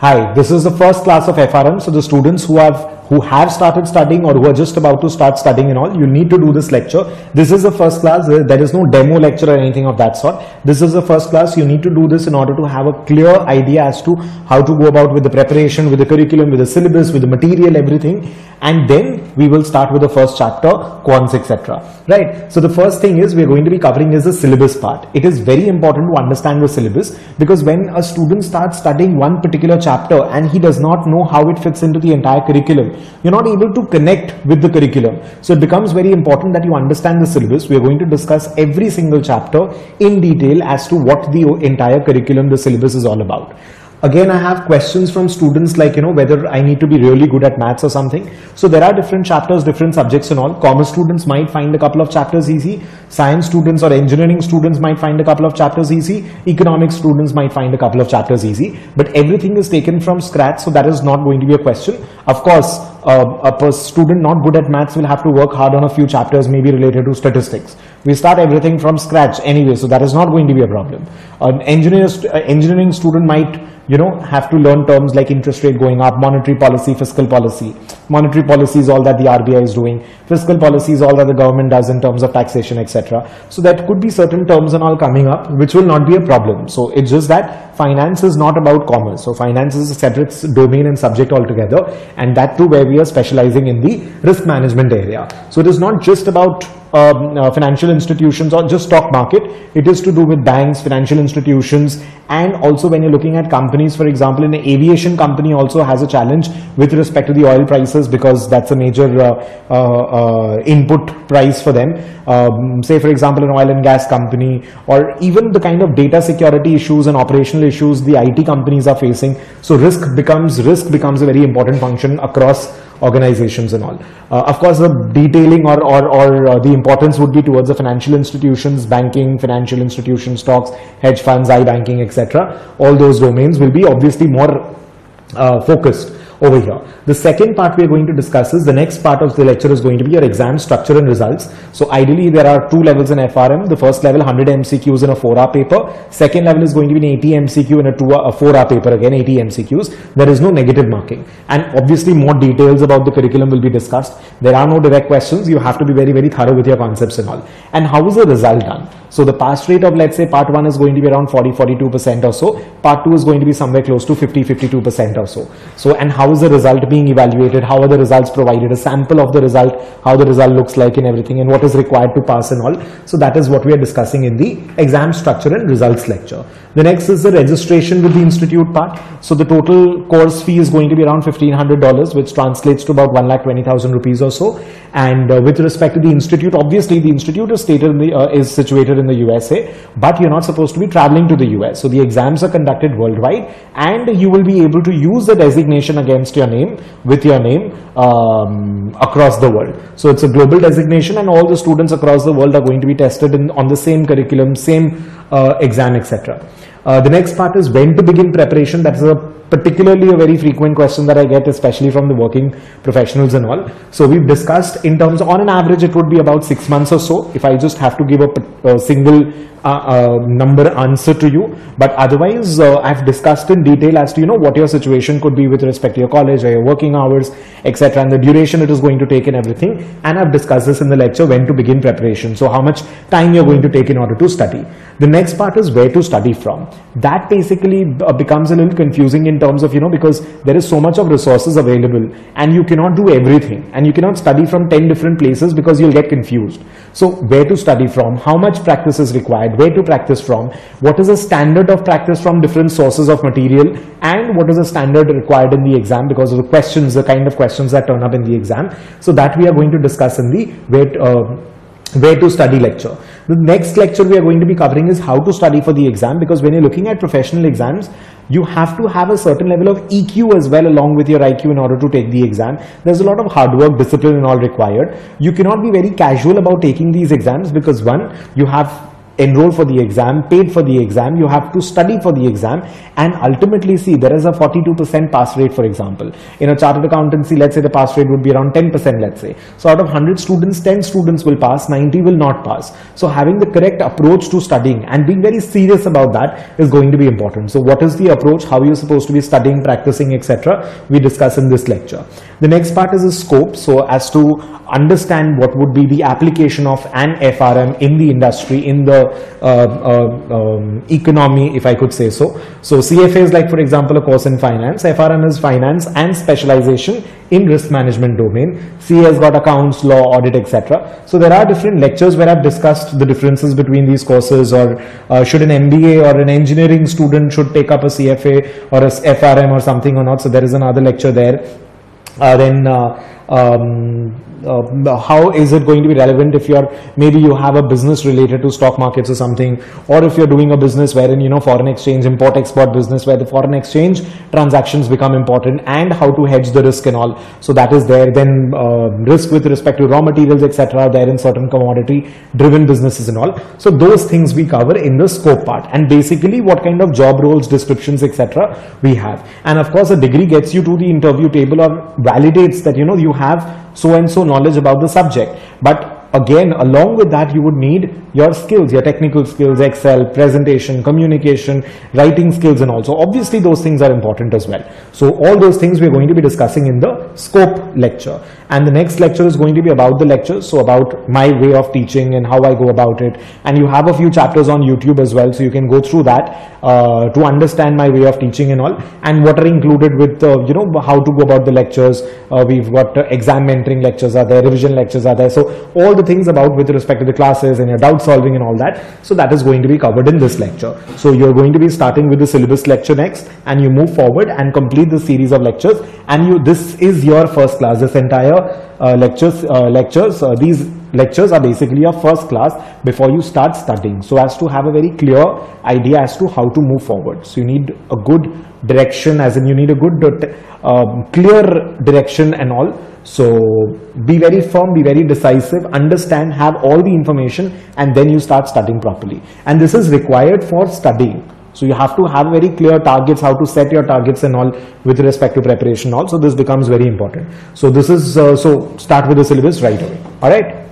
Hi, this is the first class of FRM. So the students who have who have started studying or who are just about to start studying and all, you need to do this lecture. This is the first class. There is no demo lecture or anything of that sort. This is the first class. You need to do this in order to have a clear idea as to how to go about with the preparation, with the curriculum, with the syllabus, with the material, everything. And then we will start with the first chapter, quants, etc. Right. So the first thing is we're going to be covering is the syllabus part. It is very important to understand the syllabus because when a student starts studying one particular chapter and he does not know how it fits into the entire curriculum, you're not able to connect with the curriculum. So it becomes very important that you understand the syllabus. We are going to discuss every single chapter in detail as to what the entire curriculum, the syllabus is all about. Again, I have questions from students like, you know, whether I need to be really good at maths or something. So there are different chapters, different subjects and all. Commerce students might find a couple of chapters easy. Science students or engineering students might find a couple of chapters easy. Economics students might find a couple of chapters easy. But everything is taken from scratch. So that is not going to be a question. Of course, uh, a student not good at maths will have to work hard on a few chapters maybe related to statistics. We start everything from scratch anyway. So that is not going to be a problem. An engineer, uh, engineering student might you know, have to learn terms like interest rate going up, monetary policy, fiscal policy. Monetary policy is all that the RBI is doing. Fiscal policy is all that the government does in terms of taxation, etc. So that could be certain terms and all coming up, which will not be a problem. So it's just that finance is not about commerce. So finance is a separate domain and subject altogether. And that too where we are specializing in the risk management area. So it is not just about uh, financial institutions or just stock market. It is to do with banks, financial institutions, and also when you're looking at companies, for example, an aviation company also has a challenge with respect to the oil prices because that's a major uh, uh, uh input price for them. Um, say, for example, an oil and gas company, or even the kind of data security issues and operational issues the IT companies are facing. So risk becomes risk becomes a very important function across organizations and all. Uh, of course, the detailing or, or, or uh, the importance would be towards the financial institutions, banking, financial institutions, stocks, hedge funds, iBanking, etc. All those domains will be obviously more uh, focused over here. The second part we are going to discuss is the next part of the lecture is going to be your exam structure and results. So ideally there are two levels in FRM. The first level 100 MCQs in a 4 hour paper. Second level is going to be an 80 MCQ in a, two hour, a 4 hour paper again 80 MCQs. There is no negative marking and obviously more details about the curriculum will be discussed. There are no direct questions. You have to be very very thorough with your concepts and all. And how is the result done? So the pass rate of let's say part 1 is going to be around 40-42% or so. Part 2 is going to be somewhere close to 50-52% or so. So and how is the result being evaluated? How are the results provided? A sample of the result, how the result looks like and everything and what is required to pass and all. So that is what we are discussing in the exam structure and results lecture. The next is the registration with the institute part. So the total course fee is going to be around $1,500 which translates to about 1,20,000 rupees or so. And uh, with respect to the institute, obviously the institute is, stated the, uh, is situated in the USA, but you're not supposed to be traveling to the US. So the exams are conducted worldwide and you will be able to use the designation against your name with your name um, across the world. So it's a global designation and all the students across the world are going to be tested in, on the same curriculum, same uh, exam, etc. Uh, the next part is when to begin preparation. That is a particularly a very frequent question that I get, especially from the working professionals and all. So we've discussed in terms, on an average, it would be about six months or so. If I just have to give a, a single uh, uh, number answer to you, but otherwise, uh, I've discussed in detail as to you know what your situation could be with respect to your college or your working hours, etc., and the duration it is going to take and everything. And I've discussed this in the lecture when to begin preparation. So how much time you're going to take in order to study. The next part is where to study from. That basically uh, becomes a little confusing in terms of, you know, because there is so much of resources available and you cannot do everything and you cannot study from 10 different places because you'll get confused. So where to study from, how much practice is required, where to practice from, what is the standard of practice from different sources of material? And what is the standard required in the exam? Because of the questions, the kind of questions that turn up in the exam. So that we are going to discuss in the where, uh, where to study lecture. The next lecture we are going to be covering is how to study for the exam because when you're looking at professional exams, you have to have a certain level of EQ as well along with your IQ in order to take the exam. There's a lot of hard work, discipline and all required. You cannot be very casual about taking these exams because one, you have enrolled for the exam, paid for the exam, you have to study for the exam and ultimately see there is a 42% pass rate for example. In a chartered accountancy, let's say the pass rate would be around 10% let's say. So out of 100 students, 10 students will pass, 90 will not pass. So having the correct approach to studying and being very serious about that is going to be important. So what is the approach, how are you're supposed to be studying, practicing, etc. We discuss in this lecture. The next part is the scope. So as to understand what would be the application of an FRM in the industry, in the um, economy, if I could say so. So CFA is like, for example, a course in finance. FRM is finance and specialization in risk management domain. CA has got accounts, law, audit, etc. So there are different lectures where I've discussed the differences between these courses or uh, should an MBA or an engineering student should take up a CFA or a FRM or something or not. So there is another lecture there. Uh, then uh, um, uh, how is it going to be relevant if you're maybe you have a business related to stock markets or something or if you're doing a business wherein you know foreign exchange import export business where the foreign exchange transactions become important and how to hedge the risk and all. So that is there. Then uh, risk with respect to raw materials etc there in certain commodity driven businesses and all. So those things we cover in the scope part. And basically what kind of job roles descriptions etc we have. And of course a degree gets you to the interview table or validates that you know you have so and so knowledge about the subject. But again, along with that, you would need your skills, your technical skills, Excel, presentation, communication, writing skills and also. Obviously, those things are important as well. So all those things we're going to be discussing in the scope lecture. And the next lecture is going to be about the lecture. so about my way of teaching and how I go about it. And you have a few chapters on YouTube as well, so you can go through that uh, to understand my way of teaching and all. And what are included with, uh, you know, how to go about the lectures. Uh, we've got exam mentoring lectures are there, revision lectures are there. So all the things about with respect to the classes and your doubt solving and all that. So that is going to be covered in this lecture. So you're going to be starting with the syllabus lecture next and you move forward and complete the series of lectures and you this is your first class. This entire uh, lectures, uh, lectures uh, these lectures are basically your first class before you start studying. So as to have a very clear idea as to how to move forward. So you need a good direction as in you need a good uh, clear direction and all so be very firm, be very decisive, understand, have all the information and then you start studying properly. And this is required for studying. So you have to have very clear targets, how to set your targets and all with respect to preparation also. This becomes very important. So this is, uh, so start with the syllabus right away. All right.